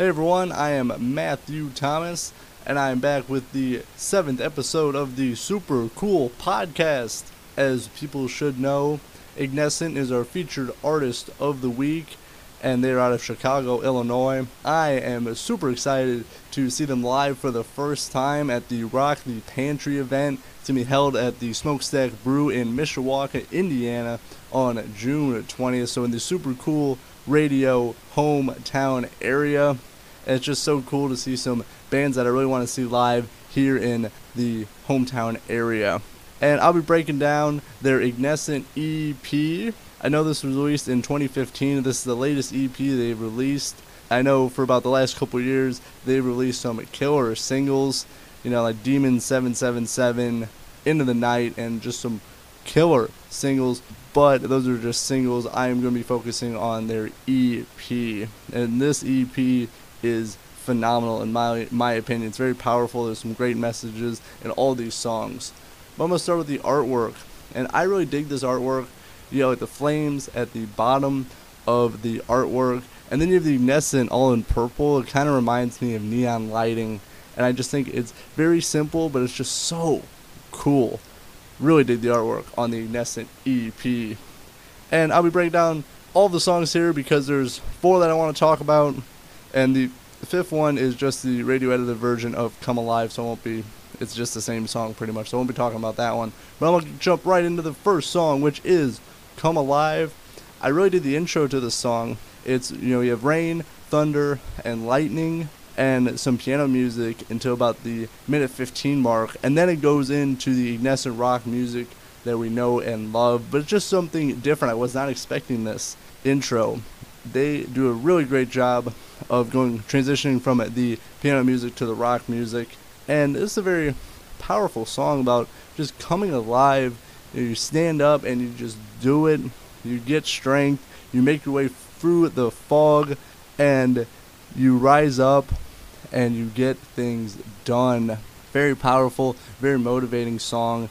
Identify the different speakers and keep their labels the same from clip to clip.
Speaker 1: Hey everyone, I am Matthew Thomas, and I am back with the seventh episode of the Super Cool Podcast. As people should know, Ignescent is our featured artist of the week, and they're out of Chicago, Illinois. I am super excited to see them live for the first time at the Rock the Pantry event to be held at the Smokestack Brew in Mishawaka, Indiana on June 20th. So, in the super cool radio hometown area. And it's just so cool to see some bands that I really want to see live here in the hometown area. And I'll be breaking down their Ignescent EP. I know this was released in 2015. This is the latest EP they've released. I know for about the last couple years they've released some killer singles, you know, like Demon 777, Into the Night, and just some killer singles. But those are just singles. I am going to be focusing on their EP. And this EP is phenomenal in my my opinion. It's very powerful. There's some great messages in all these songs. But I'm gonna start with the artwork, and I really dig this artwork. You know, like the flames at the bottom of the artwork, and then you have the Ignescent all in purple. It kind of reminds me of neon lighting, and I just think it's very simple, but it's just so cool. Really dig the artwork on the Ignescent EP, and I'll be breaking down all the songs here because there's four that I want to talk about, and the fifth one is just the radio edited version of Come Alive, so it won't be it's just the same song pretty much. So I won't be talking about that one. But I'm gonna jump right into the first song, which is "Come Alive." I really did the intro to this song. It's you know you have rain, thunder, and lightning, and some piano music until about the minute 15 mark, and then it goes into the ignescent rock music that we know and love. But it's just something different. I was not expecting this intro. They do a really great job of going transitioning from the piano music to the rock music and it's a very powerful song about just coming alive. You stand up and you just do it. You get strength. You make your way through the fog and you rise up and you get things done. Very powerful, very motivating song.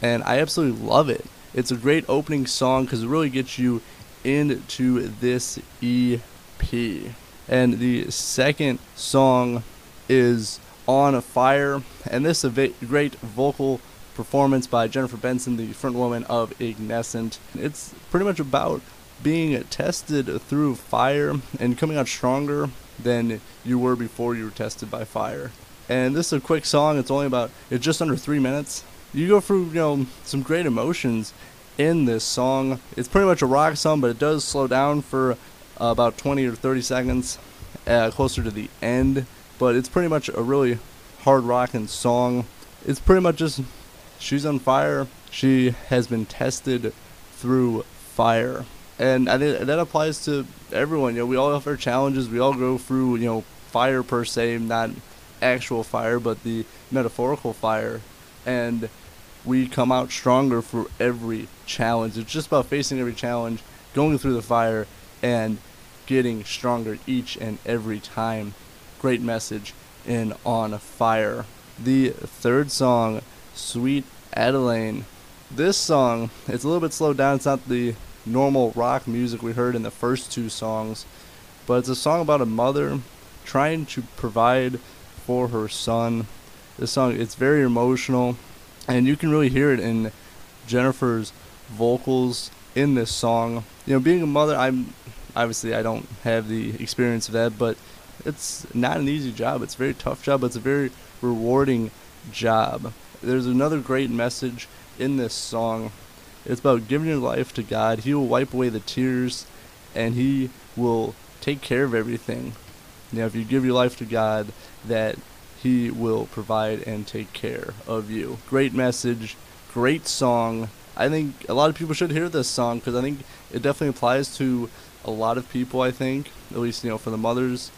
Speaker 1: And I absolutely love it. It's a great opening song because it really gets you into this EP. And the second song is on Fire, and this is a great vocal performance by Jennifer Benson, the frontwoman of Ignescent. It's pretty much about being tested through fire and coming out stronger than you were before you were tested by fire. And this is a quick song. It's only about it's just under three minutes. You go through you know some great emotions in this song. It's pretty much a rock song, but it does slow down for uh, about 20 or 30 seconds uh, closer to the end but it's pretty much a really hard rocking song. It's pretty much just she's on fire. She has been tested through fire, and I think that applies to everyone. You know, we all have our challenges. We all go through you know fire per se, not actual fire, but the metaphorical fire, and we come out stronger for every challenge. It's just about facing every challenge, going through the fire, and getting stronger each and every time great message in On Fire. The third song, Sweet Adeline. This song, it's a little bit slowed down. It's not the normal rock music we heard in the first two songs, but it's a song about a mother trying to provide for her son. This song, it's very emotional, and you can really hear it in Jennifer's vocals in this song. You know, being a mother, I'm obviously I don't have the experience of that, but it's not an easy job. It's a very tough job. But it's a very rewarding job. There's another great message in this song. It's about giving your life to God. He will wipe away the tears and he will take care of everything. Know, if you give your life to God, that he will provide and take care of you. Great message, great song. I think a lot of people should hear this song because I think it definitely applies to a lot of people. I think, at least you know, for the mothers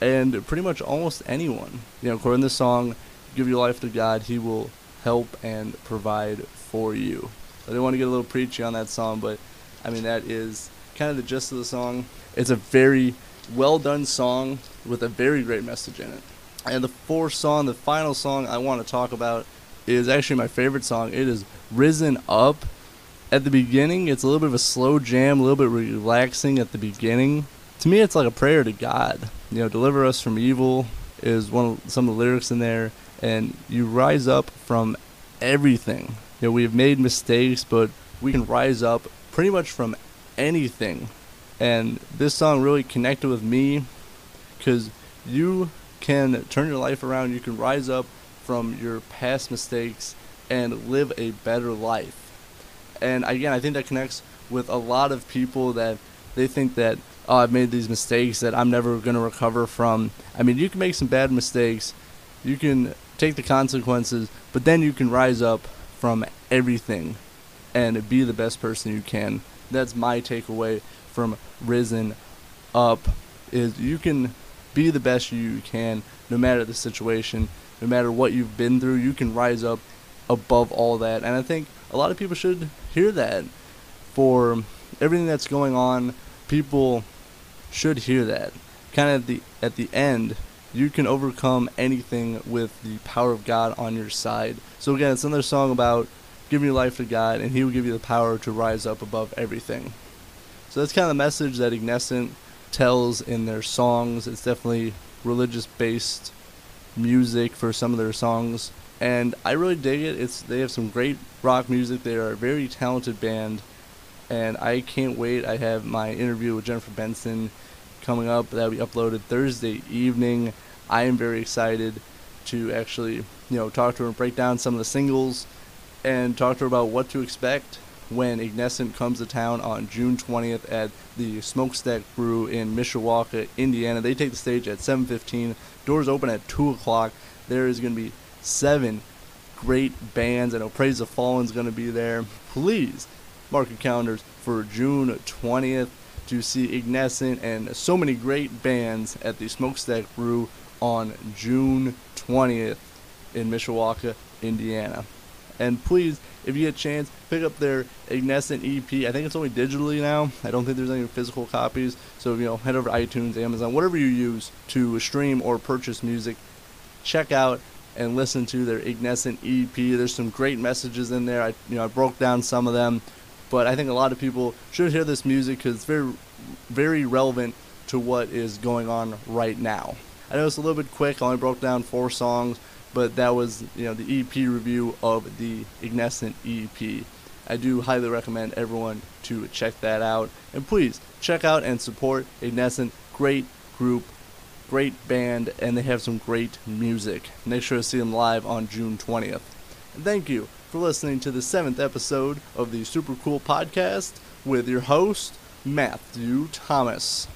Speaker 1: and pretty much almost anyone. You know, according to the song, give your life to God, He will help and provide for you. I didn't want to get a little preachy on that song, but I mean, that is kind of the gist of the song. It's a very well done song with a very great message in it. And the fourth song, the final song I want to talk about, is actually my favorite song. It is Risen Up. At the beginning, it's a little bit of a slow jam, a little bit relaxing at the beginning. To me, it's like a prayer to God you know, deliver us from evil is one of some of the lyrics in there, and you rise up from everything. You know, we've made mistakes, but we can rise up pretty much from anything. And this song really connected with me because you can turn your life around. You can rise up from your past mistakes and live a better life. And again, I think that connects with a lot of people that they think that oh, I've made these mistakes that I'm never going to recover from. I mean, you can make some bad mistakes. You can take the consequences, but then you can rise up from everything and be the best person you can. That's my takeaway from Risen Up is you can be the best you can no matter the situation, no matter what you've been through, you can rise up above all that. And I think a lot of people should hear that for everything that's going on. People should hear that. Kind of at the at the end, you can overcome anything with the power of God on your side. So again, it's another song about giving your life to God, and He will give you the power to rise up above everything. So that's kind of the message that Ignescent tells in their songs. It's definitely religious based music for some of their songs, and I really dig it. It's they have some great rock music. They are a very talented band, and I can't wait. I have my interview with Jennifer Benson coming up. That'll be uploaded Thursday evening. I am very excited to actually, you know, talk to her and break down some of the singles and talk to her about what to expect when Ignescent comes to town on June 20th at the Smokestack Brew in Mishawaka, Indiana. They take the stage at 7:15. Doors open at 2 o'clock. There is going to be seven great bands. I know Praise the Fallen is going to be there. Please mark your calendars for June 20th to see Ignescent and so many great bands at the Smokestack Brew on June 20th in Mishawaka, Indiana. And please, if you get a chance, pick up their Ignescent EP. I think it's only digitally now. I don't think there's any physical copies. So, you know, head over to iTunes, Amazon, whatever you use to stream or purchase music. Check out and listen to their Ignescent EP. There's some great messages in there. I, you know, I broke down some of them, but I think a lot of people should hear this music because it's very, very relevant to what is going on right now. I know it's a little bit quick. I only broke down four songs, but that was you know the EP review of the Ignescent EP. I do highly recommend everyone to check that out, and please check out and support Ignescent. Great group, great band, and they have some great music. Make sure to see them live on June 20th. And thank you for listening to the seventh episode of the Super Cool Podcast with your host Matthew Thomas.